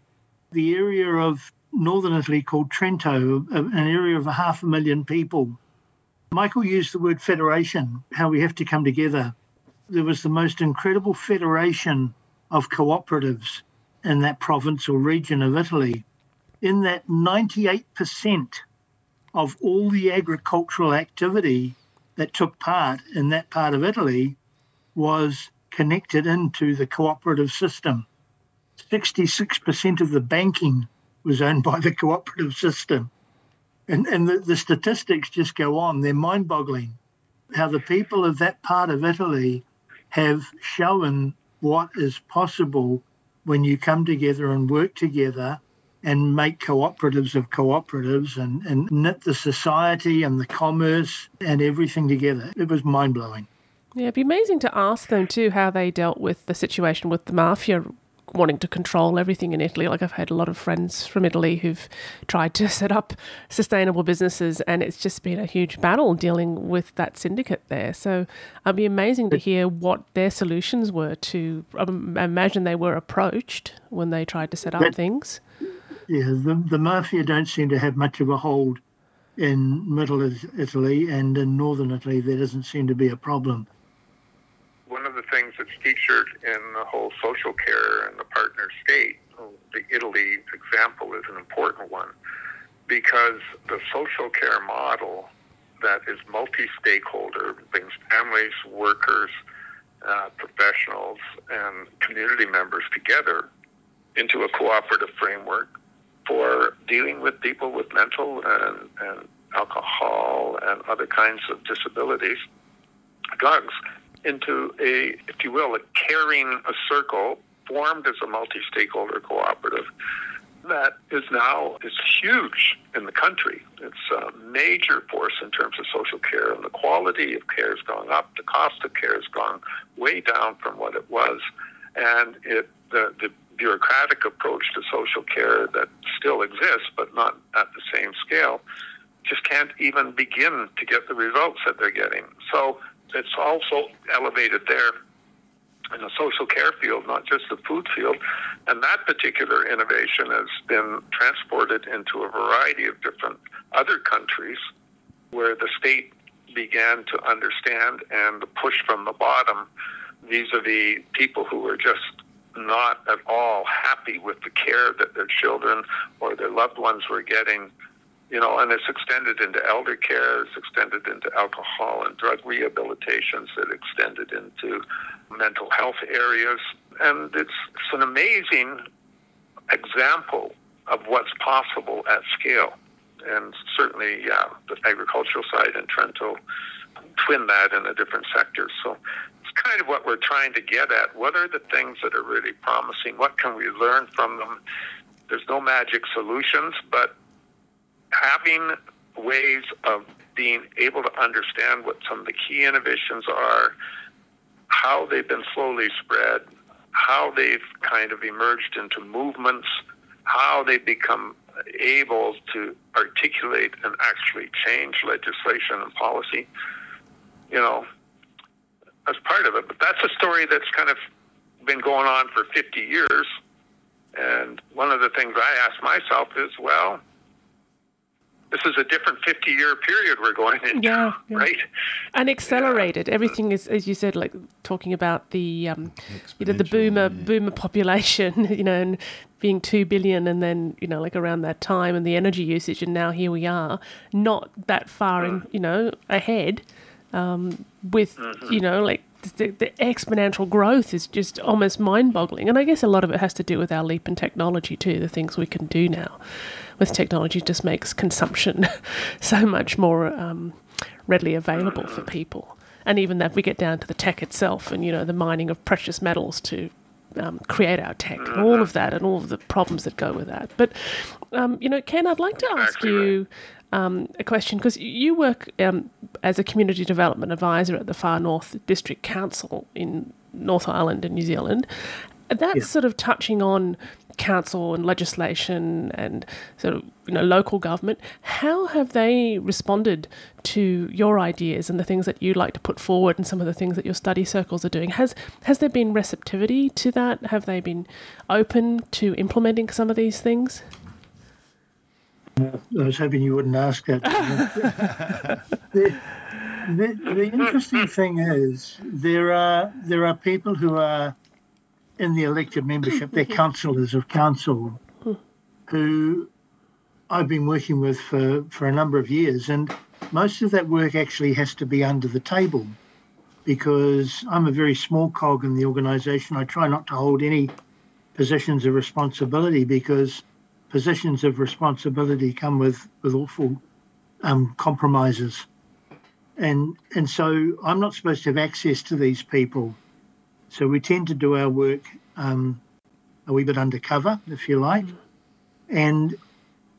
the area of northern Italy called Trento, an area of a half a million people. Michael used the word federation, how we have to come together. There was the most incredible federation of cooperatives in that province or region of Italy, in that 98% of all the agricultural activity that took part in that part of Italy was connected into the cooperative system. 66% of the banking was owned by the cooperative system. And, and the, the statistics just go on, they're mind boggling. How the people of that part of Italy have shown what is possible when you come together and work together and make cooperatives of cooperatives and, and knit the society and the commerce and everything together. It was mind blowing.
Yeah, it'd be amazing to ask them too how they dealt with the situation with the mafia wanting to control everything in Italy. Like I've had a lot of friends from Italy who've tried to set up sustainable businesses, and it's just been a huge battle dealing with that syndicate there. So it'd be amazing to hear what their solutions were to. Um, imagine they were approached when they tried to set up things.
Yeah, the, the mafia don't seem to have much of a hold in middle Italy, and in northern Italy, there doesn't seem to be a problem
one of the things that's featured in the whole social care and the partner state, the Italy example is an important one because the social care model that is multi-stakeholder brings families, workers, uh, professionals, and community members together into a cooperative framework for dealing with people with mental and, and alcohol and other kinds of disabilities, drugs, into a, if you will, a caring a circle formed as a multi-stakeholder cooperative that is now is huge in the country. It's a major force in terms of social care, and the quality of care has gone up. The cost of care has gone way down from what it was, and it the, the bureaucratic approach to social care that still exists, but not at the same scale, just can't even begin to get the results that they're getting. So it's also elevated there in the social care field, not just the food field. And that particular innovation has been transported into a variety of different other countries where the state began to understand and the push from the bottom vis a vis people who were just not at all happy with the care that their children or their loved ones were getting you know, and it's extended into elder care, it's extended into alcohol and drug rehabilitations, it extended into mental health areas. And it's, it's an amazing example of what's possible at scale. And certainly, yeah, the agricultural side in Trento twin that in a different sector. So it's kind of what we're trying to get at. What are the things that are really promising? What can we learn from them? There's no magic solutions, but having ways of being able to understand what some of the key innovations are, how they've been slowly spread, how they've kind of emerged into movements, how they become able to articulate and actually change legislation and policy, you know, as part of it. But that's a story that's kind of been going on for 50 years. And one of the things I ask myself is, well, this is a different 50 year period we're going into, yeah, yeah. right?
And accelerated. Yeah. Everything is, as you said, like talking about the, um, you know, the boomer boomer population, you know, and being two billion, and then you know, like around that time, and the energy usage, and now here we are, not that far, mm. in, you know, ahead, um, with mm-hmm. you know, like the, the, exponential growth is just almost mind boggling. And I guess a lot of it has to do with our leap in technology too, the things we can do now with technology just makes consumption so much more um, readily available for people. And even that we get down to the tech itself and, you know, the mining of precious metals to um, create our tech and all of that and all of the problems that go with that. But, um, you know, Ken, I'd like to ask you um, a question because you work um, as a community development advisor at the Far North District Council in North Island in New Zealand. That's yeah. sort of touching on council and legislation and sort of you know local government. How have they responded to your ideas and the things that you'd like to put forward and some of the things that your study circles are doing? Has has there been receptivity to that? Have they been open to implementing some of these things?
I was hoping you wouldn't ask that. the, the, the interesting thing is there are there are people who are in the elected membership, they're councillors of council, who I've been working with for, for a number of years, and most of that work actually has to be under the table because I'm a very small cog in the organisation. I try not to hold any positions of responsibility because positions of responsibility come with with awful um, compromises, and and so I'm not supposed to have access to these people. So we tend to do our work um, a wee bit undercover, if you like, mm. and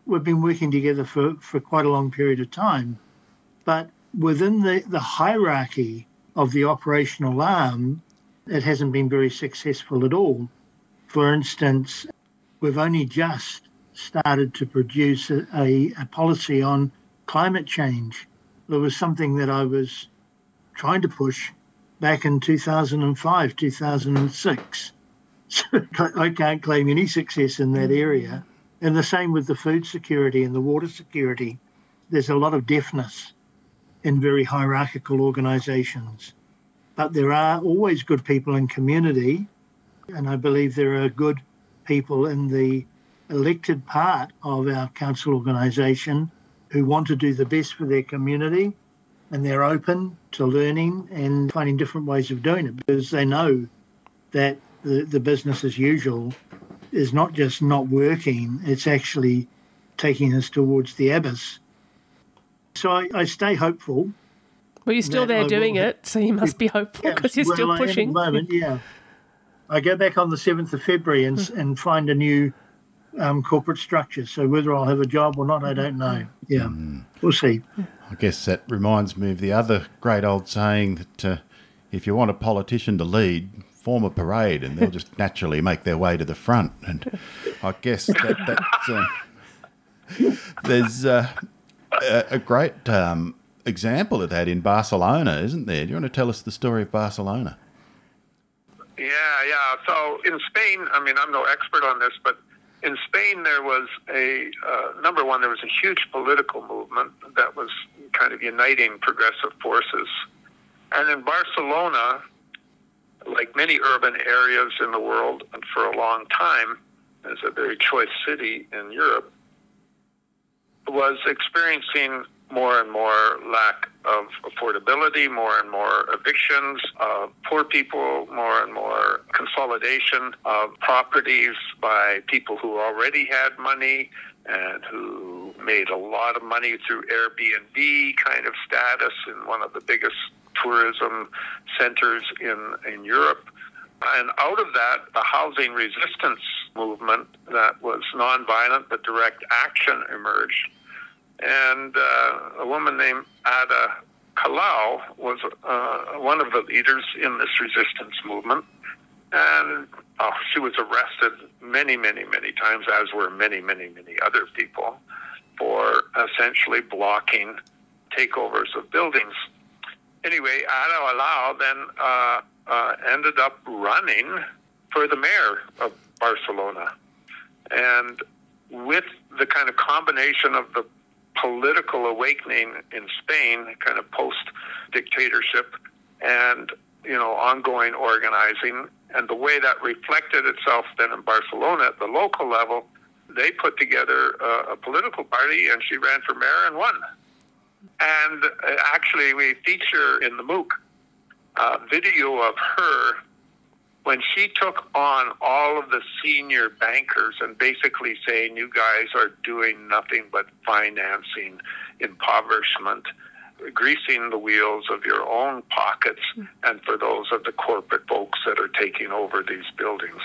we've been working together for for quite a long period of time, but within the the hierarchy of the operational arm, it hasn't been very successful at all. For instance, we've only just started to produce a, a, a policy on climate change. There was something that I was trying to push back in 2005, 2006. So I can't claim any success in that area. And the same with the food security and the water security. There's a lot of deafness in very hierarchical organisations. But there are always good people in community, and I believe there are good people in the elected part of our council organisation who want to do the best for their community and they're open to learning and finding different ways of doing it because they know that the, the business as usual is not just not working, it's actually taking us towards the abyss. So I, I stay hopeful.
Well, you're still there I doing will, it, so you must be hopeful because you're well, still pushing.
At the moment, yeah. I go back on the 7th of February and, and find a new um, corporate structure. So whether I'll have a job or not, I don't know. Yeah, mm. we'll see.
I guess that reminds me of the other great old saying that uh, if you want a politician to lead, form a parade and they'll just naturally make their way to the front. And I guess that that's, uh, there's uh, a, a, great um, example of that in Barcelona, isn't there? Do you want to tell us the story of Barcelona?
Yeah, yeah. So in Spain, I mean, I'm no expert on this, but in Spain, there was a uh, number one. There was a huge political movement that was kind of uniting progressive forces, and in Barcelona, like many urban areas in the world, and for a long time, as a very choice city in Europe, was experiencing more and more lack of affordability, more and more evictions of poor people, more and more consolidation of properties by people who already had money and who made a lot of money through Airbnb kind of status in one of the biggest tourism centers in, in Europe. And out of that, the housing resistance movement that was nonviolent but direct action emerged and uh, a woman named Ada Colau was uh, one of the leaders in this resistance movement. And oh, she was arrested many, many, many times, as were many, many, many other people, for essentially blocking takeovers of buildings. Anyway, Ada Colau then uh, uh, ended up running for the mayor of Barcelona. And with the kind of combination of the political awakening in Spain, kind of post dictatorship, and you know ongoing organizing, and the way that reflected itself then in Barcelona at the local level, they put together a, a political party, and she ran for mayor and won. And uh, actually, we feature in the MOOC a video of her when she took on all of the senior bankers and basically saying, you guys are doing nothing but financing impoverishment, greasing the wheels of your own pockets, and for those of the corporate folks that are taking taking over these buildings.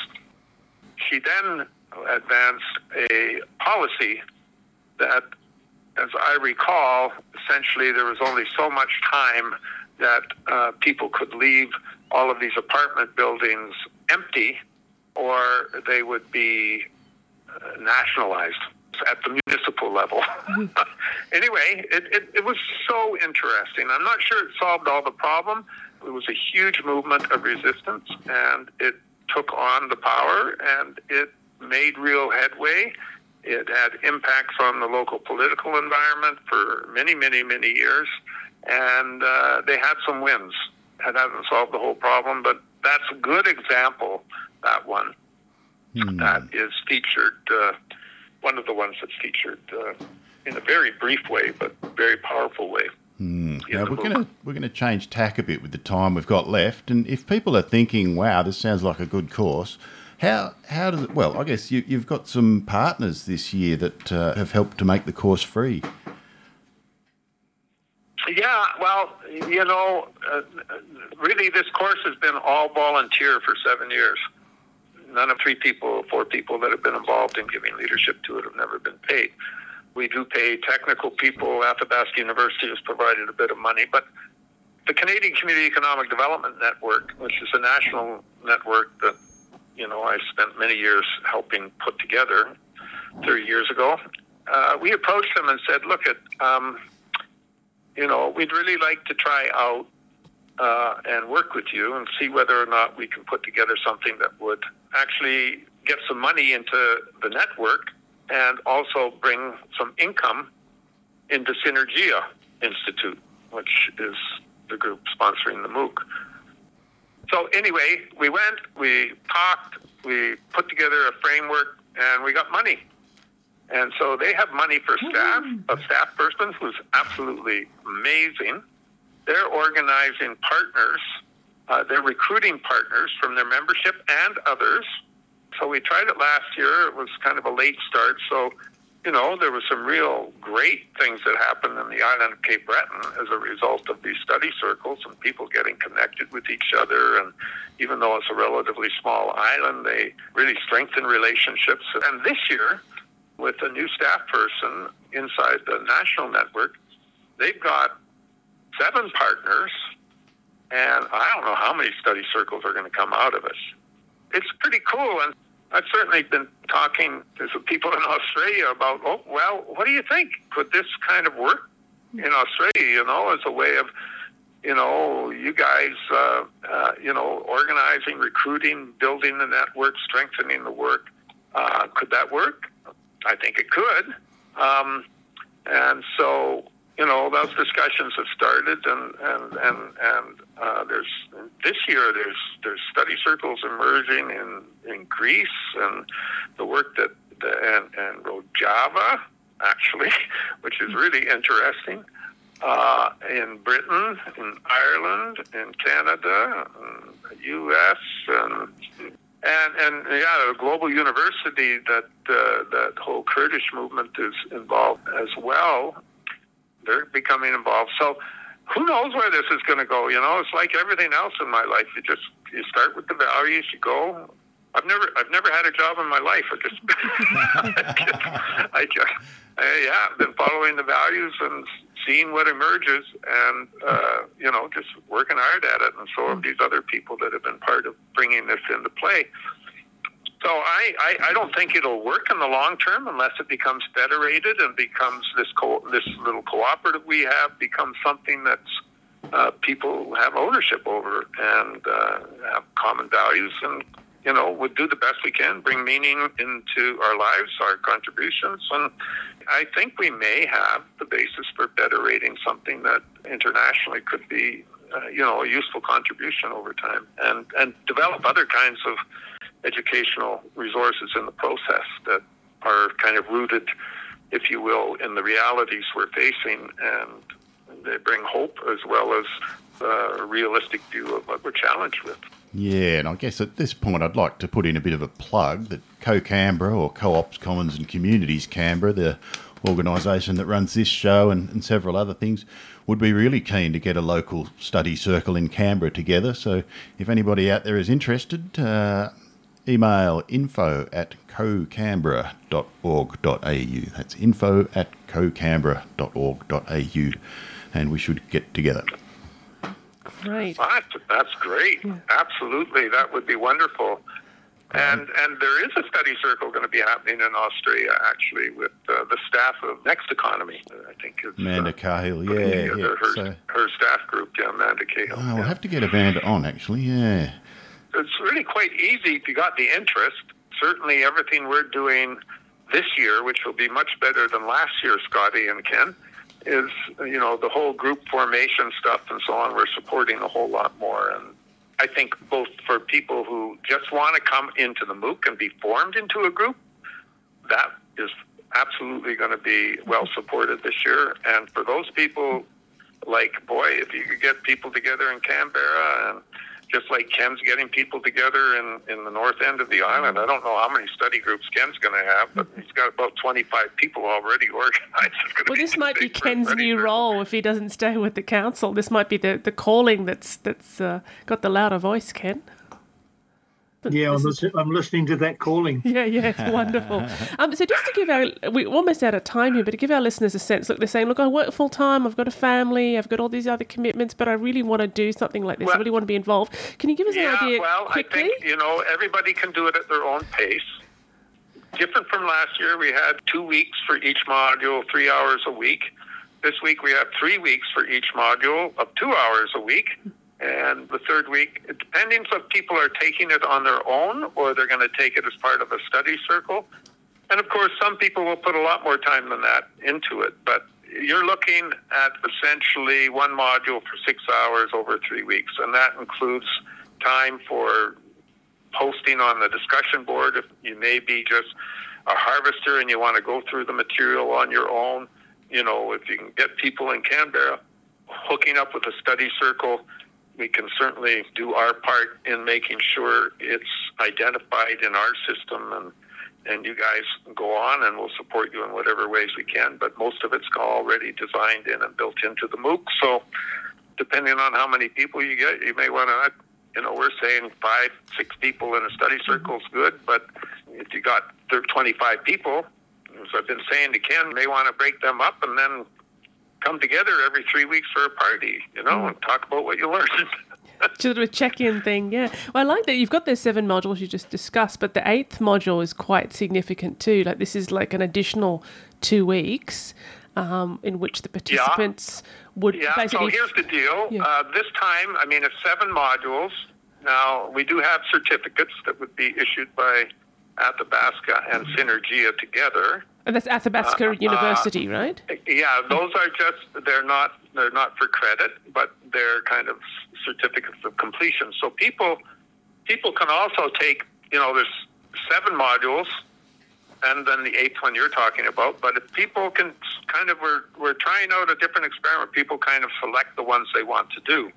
She then advanced a policy that, as I recall, essentially there was only so much time that uh, people could leave all of these apartment buildings empty or they would be uh, nationalized at the municipal level. anyway, it, it, it was so interesting. I'm not sure it solved all the problem. It was a huge movement of resistance, and it took on the power, and it made real headway. It had impacts on the local political environment for many, many, many years, and uh, they had some wins. It hasn't solved the whole problem, but that's a good example, that one, hmm. that is featured, uh, one of the ones that's featured uh, in a very brief way, but very powerful way.
Hmm. Now we're going to we're going to change tack a bit with the time we've got left, and if people are thinking, "Wow, this sounds like a good course," how how does it? Well, I guess you, have got some partners this year that uh, have helped to make the course free.
Yeah, well, you know, uh, really, this course has been all volunteer for seven years. None of three people, four people that have been involved in giving leadership to it have never been paid. We do pay technical people. Athabasca University has provided a bit of money, but the Canadian Community Economic Development Network, which is a national network that you know I spent many years helping put together 30 years ago, uh, we approached them and said, "Look, at um, you know, we'd really like to try out uh, and work with you and see whether or not we can put together something that would actually get some money into the network and also bring some income into Synergia Institute, which is the group sponsoring the MOOC. So anyway, we went, we talked, we put together a framework, and we got money. And so they have money for staff, a staff person who's absolutely amazing. They're organizing partners. Uh, they're recruiting partners from their membership and others so we tried it last year. It was kind of a late start. So, you know, there was some real great things that happened in the island of Cape Breton as a result of these study circles and people getting connected with each other. And even though it's a relatively small island, they really strengthen relationships. And this year, with a new staff person inside the national network, they've got seven partners, and I don't know how many study circles are going to come out of it it's pretty cool. And I've certainly been talking to some people in Australia about, oh, well, what do you think? Could this kind of work in Australia, you know, as a way of, you know, you guys, uh, uh, you know, organizing, recruiting, building the network, strengthening the work. Uh, could that work? I think it could. Um, and so you know, those discussions have started, and and and and uh, there's this year there's there's study circles emerging in in Greece, and the work that the, and and Rojava actually, which is really interesting. Uh, in Britain, in Ireland, in Canada, in the U.S., and and and yeah, a global university that uh, that whole Kurdish movement is involved as well they're becoming involved. So who knows where this is going to go? You know, it's like everything else in my life. You just you start with the values, you go. I've never I've never had a job in my life. I just I just uh, yeah, I've been following the values and seeing what emerges, and uh, you know, just working hard at it. And so have these other people that have been part of bringing this into play. So I, I, I don't think it'll work in the long term unless it becomes federated and becomes this co- this little cooperative we have becomes something that's uh, people have ownership over and uh, have common values and you know would do the best we can bring meaning into our lives our contributions and I think we may have the basis for better rating something that internationally could be uh, you know a useful contribution over time and and develop other kinds of educational resources in the process that are kind of rooted, if you will, in the realities we're facing, and they bring hope as well as a realistic view of what we're challenged with.
Yeah, and I guess at this point I'd like to put in a bit of a plug that Co Canberra or Co ops Commons and Communities Canberra, the organisation that runs this show and, and, several other things, would be really keen to get a local study circle in Canberra together. So if anybody out there is interested, uh, email info at cocanberra.org.au. That's info at cocanberra.org.au, and we should get together.
Great.
That, that's great. Yeah. Absolutely. That would be wonderful. And and there is a study circle going to be happening in Australia, actually, with uh, the staff of Next Economy. I think it's
Amanda uh, Cahill, yeah, yeah.
Her, so, her staff group, yeah, Amanda Cahill.
Oh, we'll have to get Amanda on, actually, yeah.
It's really quite easy if you got the interest. Certainly, everything we're doing this year, which will be much better than last year, Scotty and Ken, is you know the whole group formation stuff and so on. We're supporting a whole lot more and I think both for people who just want to come into the MOOC and be formed into a group, that is absolutely going to be well supported this year. And for those people, like, boy, if you could get people together in Canberra and just like Ken's getting people together in, in the north end of the island. I don't know how many study groups Ken's going to have, but he's got about 25 people already organized.
Well, this might be Ken's new role if he doesn't stay with the council. This might be the, the calling that's that's uh, got the louder voice, Ken.
Yeah, I'm, is... I'm, listening to that calling.
Yeah, yeah, it's wonderful. um, so just to give our, we're almost out of time here, but to give our listeners a sense, look, they're saying, look, I work full time, I've got a family, I've got all these other commitments, but I really want to do something like this. Well, I really want to be involved. Can you give us
yeah,
an idea
well,
quickly?
I think, you know, everybody can do it at their own pace. Different from last year, we had two weeks for each module, three hours a week. This week we have three weeks for each module of two hours a week. And the third week, depending if people are taking it on their own or they're going to take it as part of a study circle. And of course, some people will put a lot more time than that into it. But you're looking at essentially one module for six hours over three weeks. And that includes time for posting on the discussion board if you may be just a harvester and you want to go through the material on your own. You know, if you can get people in Canberra hooking up with a study circle we can certainly do our part in making sure it's identified in our system and and you guys go on and we'll support you in whatever ways we can. But most of it's already designed in and built into the MOOC. So depending on how many people you get, you may want to, you know, we're saying five, six people in a study mm-hmm. circle is good. But if you got 25 people, as I've been saying to Ken, they want to break them up and then come together every three weeks for a party, you know, and talk about what you learned.
sort of a check-in thing, yeah. Well, I like that you've got those seven modules you just discussed, but the eighth module is quite significant too. Like this is like an additional two weeks um, in which the participants
yeah.
would
yeah.
basically.
So here's the deal. Yeah. Uh, this time, I mean, it's seven modules. Now we do have certificates that would be issued by Athabasca and Synergia together.
And that's Athabasca uh, University, uh, right?
Yeah, those are just they're not they're not for credit, but they're kind of certificates of completion. So people people can also take you know there's seven modules, and then the eighth one you're talking about. But if people can kind of we're we're trying out a different experiment. People kind of select the ones they want to do.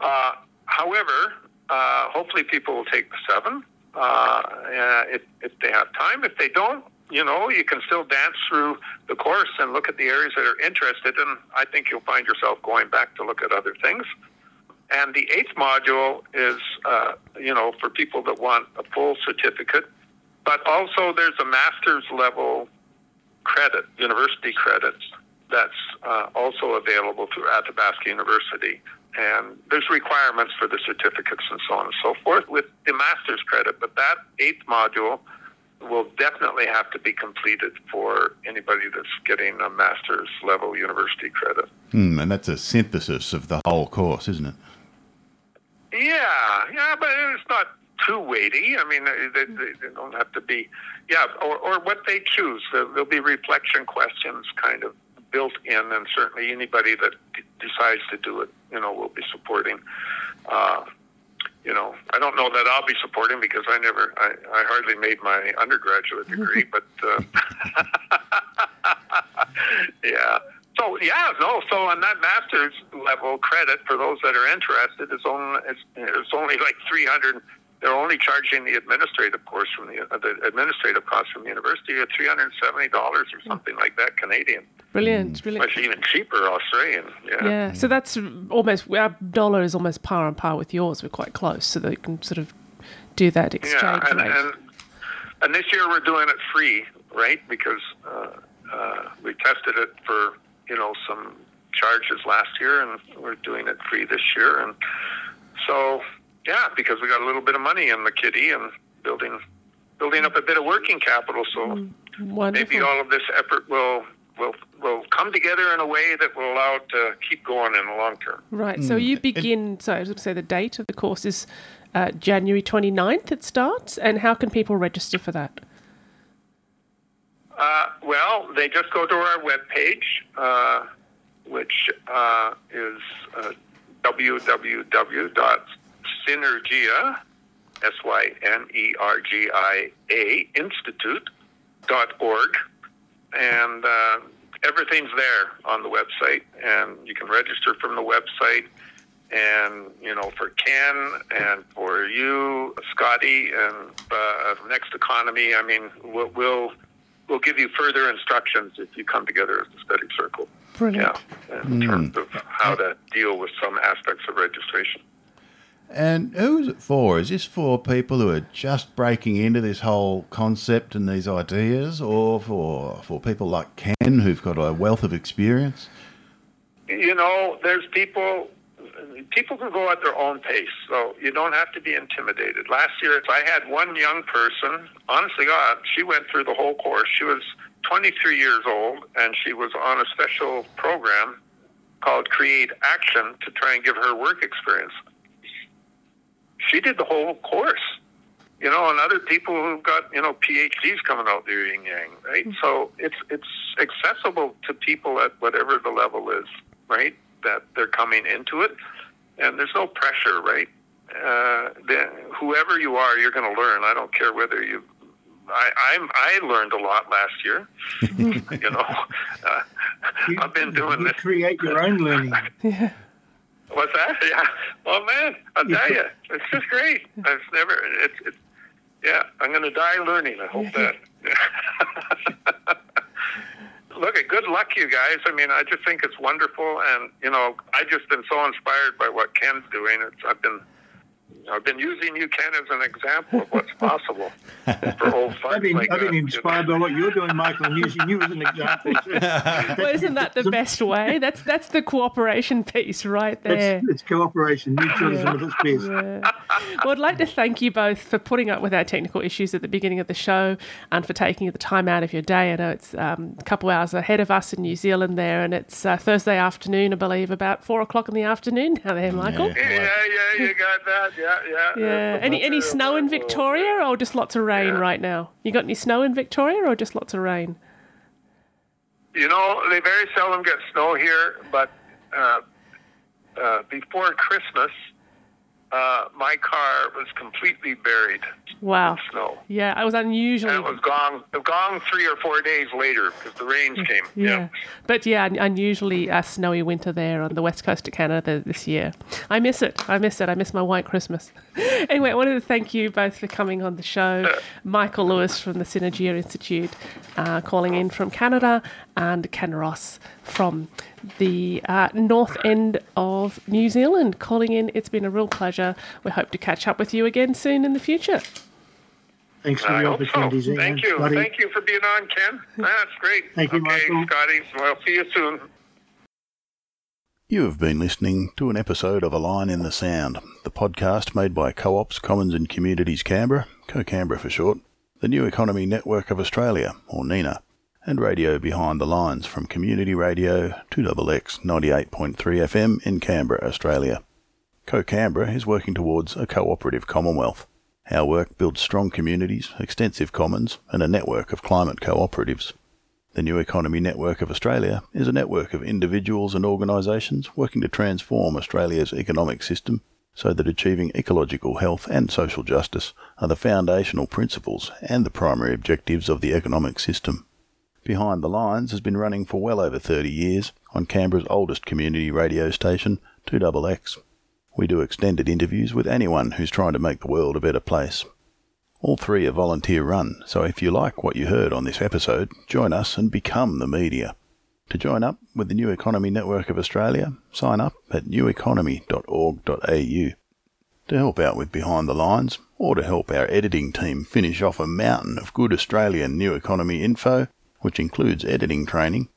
Uh, however, uh, hopefully people will take the seven uh, if if they have time. If they don't, you know, you can still dance through the course and look at the areas that are interested, and I think you'll find yourself going back to look at other things. And the eighth module is, uh, you know, for people that want a full certificate, but also there's a master's level credit, university credits, that's uh, also available through Athabasca University. And there's requirements for the certificates and so on and so forth with the master's credit, but that eighth module will definitely have to be completed for anybody that's getting a master's level university credit.
Hmm, and that's a synthesis of the whole course, isn't it?
Yeah, yeah, but it's not too weighty. I mean, they, they, they don't have to be, yeah, or, or what they choose. There'll be reflection questions kind of built in, and certainly anybody that d- decides to do it, you know, will be supporting. Uh, you know, I don't know that I'll be supporting because I never, I, I hardly made my undergraduate degree, but uh, yeah. So yeah, no. So on that master's level credit for those that are interested is only it's, it's only like three hundred they're only charging the administrative course from the, uh, the administrative cost from the university at three hundred and seventy dollars or something like that Canadian.
Brilliant, brilliant.
It's even cheaper Australian. Yeah.
Yeah, so that's almost our dollar is almost par on par with yours. We're quite close, so that you can sort of do that exchange
Yeah, and,
rate.
and and this year we're doing it free, right? Because uh, uh, we tested it for you know some charges last year, and we're doing it free this year. And so, yeah, because we got a little bit of money in the kitty and building building up a bit of working capital. So
Wonderful.
maybe all of this effort will will will come together in a way that will allow it to keep going in the long term.
Right. So you begin. Sorry, I was going to say the date of the course is uh, January 29th. It starts, and how can people register for that?
Uh, well, they just go to our webpage, uh, which uh, is uh, www.synergia, S-Y-N-E-R-G-I-A, S Y N E R G I A, institute.org. And uh, everything's there on the website, and you can register from the website. And, you know, for Ken and for you, Scotty, and uh, Next Economy, I mean, we'll, we'll we'll give you further instructions if you come together as a study circle.
Brilliant.
Yeah, in terms of how to deal with some aspects of registration.
And who is it for? Is this for people who are just breaking into this whole concept and these ideas, or for for people like Ken who've got a wealth of experience?
You know, there's people. People can go at their own pace, so you don't have to be intimidated. Last year, I had one young person. Honestly, God, she went through the whole course. She was 23 years old, and she was on a special program called Create Action to try and give her work experience. She did the whole course, you know, and other people who've got you know PhDs coming out there yin yang, right? So it's it's accessible to people at whatever the level is, right? That they're coming into it, and there's no pressure, right? Uh, then whoever you are, you're going to learn. I don't care whether you. I I'm, I learned a lot last year. you know, uh,
You-
I've been doing
you
this.
create your own learning.
What's that? Yeah. Well, man, I'll tell you, it's just great. I've never. It's. it's yeah, I'm going to die learning. I hope that. Look, good luck, you guys. I mean, I just think it's wonderful, and you know, I just been so inspired by what Ken's doing. It's, I've been, I've been using you, Ken, as an example of what's possible for old fun.
I've been,
like
I've been inspired by what you're doing, Michael, and using you as an example. too.
Well, isn't that the best way? That's that's the cooperation piece right there.
It's, it's cooperation, mutualism at its best.
Yeah. Well, I'd like to thank you both for putting up with our technical issues at the beginning of the show and for taking the time out of your day. I know it's um, a couple hours ahead of us in New Zealand there, and it's uh, Thursday afternoon, I believe, about four o'clock in the afternoon now there, Michael.
Yeah.
Yeah, yeah, you got that. Yeah, yeah.
Yeah. Any any snow in Victoria or just lots of rain
Yeah.
right now? You got any snow in Victoria or just lots of rain?
You know, they very seldom get snow here, but uh, uh, before Christmas, uh, my car was completely buried
Wow.
in snow.
Yeah, I was unusually.
And it was gone, gone three or four days later because the rains came.
Yeah. But yeah, unusually uh, snowy winter there on the west coast of Canada this year. I miss it. I miss it. I miss my white Christmas. anyway, I wanted to thank you both for coming on the show. Michael Lewis from the Synergia Institute uh, calling in from Canada and Ken Ross from the uh, north end of New Zealand calling in. It's been a real pleasure. We hope to catch up with you again soon in the future.
Thanks for
I
the
hope so.
opportunity, Zane.
Thank you.
Scotty.
Thank you for being on, Ken. That's great.
Thank you,
okay,
Michael.
Scotty. Well, see you soon.
You have been listening to an episode of A Line in the Sound, the podcast made by Co ops, Commons and Communities Canberra, Co Canberra for short, the New Economy Network of Australia, or NENA, and Radio Behind the Lines from Community Radio 2XX 98.3 FM in Canberra, Australia. Co Canberra is working towards a cooperative Commonwealth. Our work builds strong communities, extensive commons, and a network of climate cooperatives. The New Economy Network of Australia is a network of individuals and organisations working to transform Australia's economic system so that achieving ecological health and social justice are the foundational principles and the primary objectives of the economic system. Behind the Lines has been running for well over 30 years on Canberra's oldest community radio station, 2XX. We do extended interviews with anyone who's trying to make the world a better place. All three are volunteer run, so if you like what you heard on this episode, join us and become the media. To join up with the New Economy Network of Australia, sign up at neweconomy.org.au. To help out with Behind the Lines, or to help our editing team finish off a mountain of good Australian New Economy info, which includes editing training,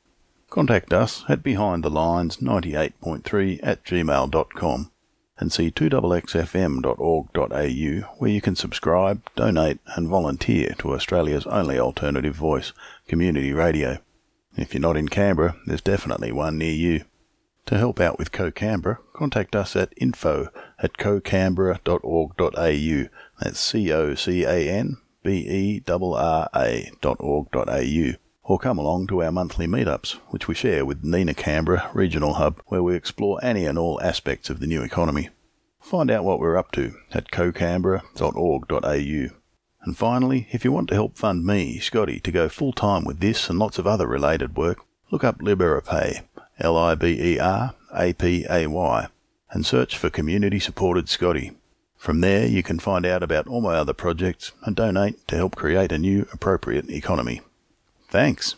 contact us at behindthelines98.3 at gmail.com and see 2xxfm.org.au where you can subscribe, donate and volunteer to Australia's only alternative voice, community radio. If you're not in Canberra, there's definitely one near you. To help out with CoCanberra, contact us at info at cocanberra.org.au. That's C-O-C-A-N-B-E-R-R-A dot. Or come along to our monthly meetups, which we share with NENA Canberra Regional Hub, where we explore any and all aspects of the new economy. Find out what we're up to at cocanberra.org.au. And finally, if you want to help fund me, Scotty, to go full time with this and lots of other related work, look up Liberapay, L I B E R A P A Y, and search for Community Supported Scotty. From there, you can find out about all my other projects and donate to help create a new appropriate economy. Thanks.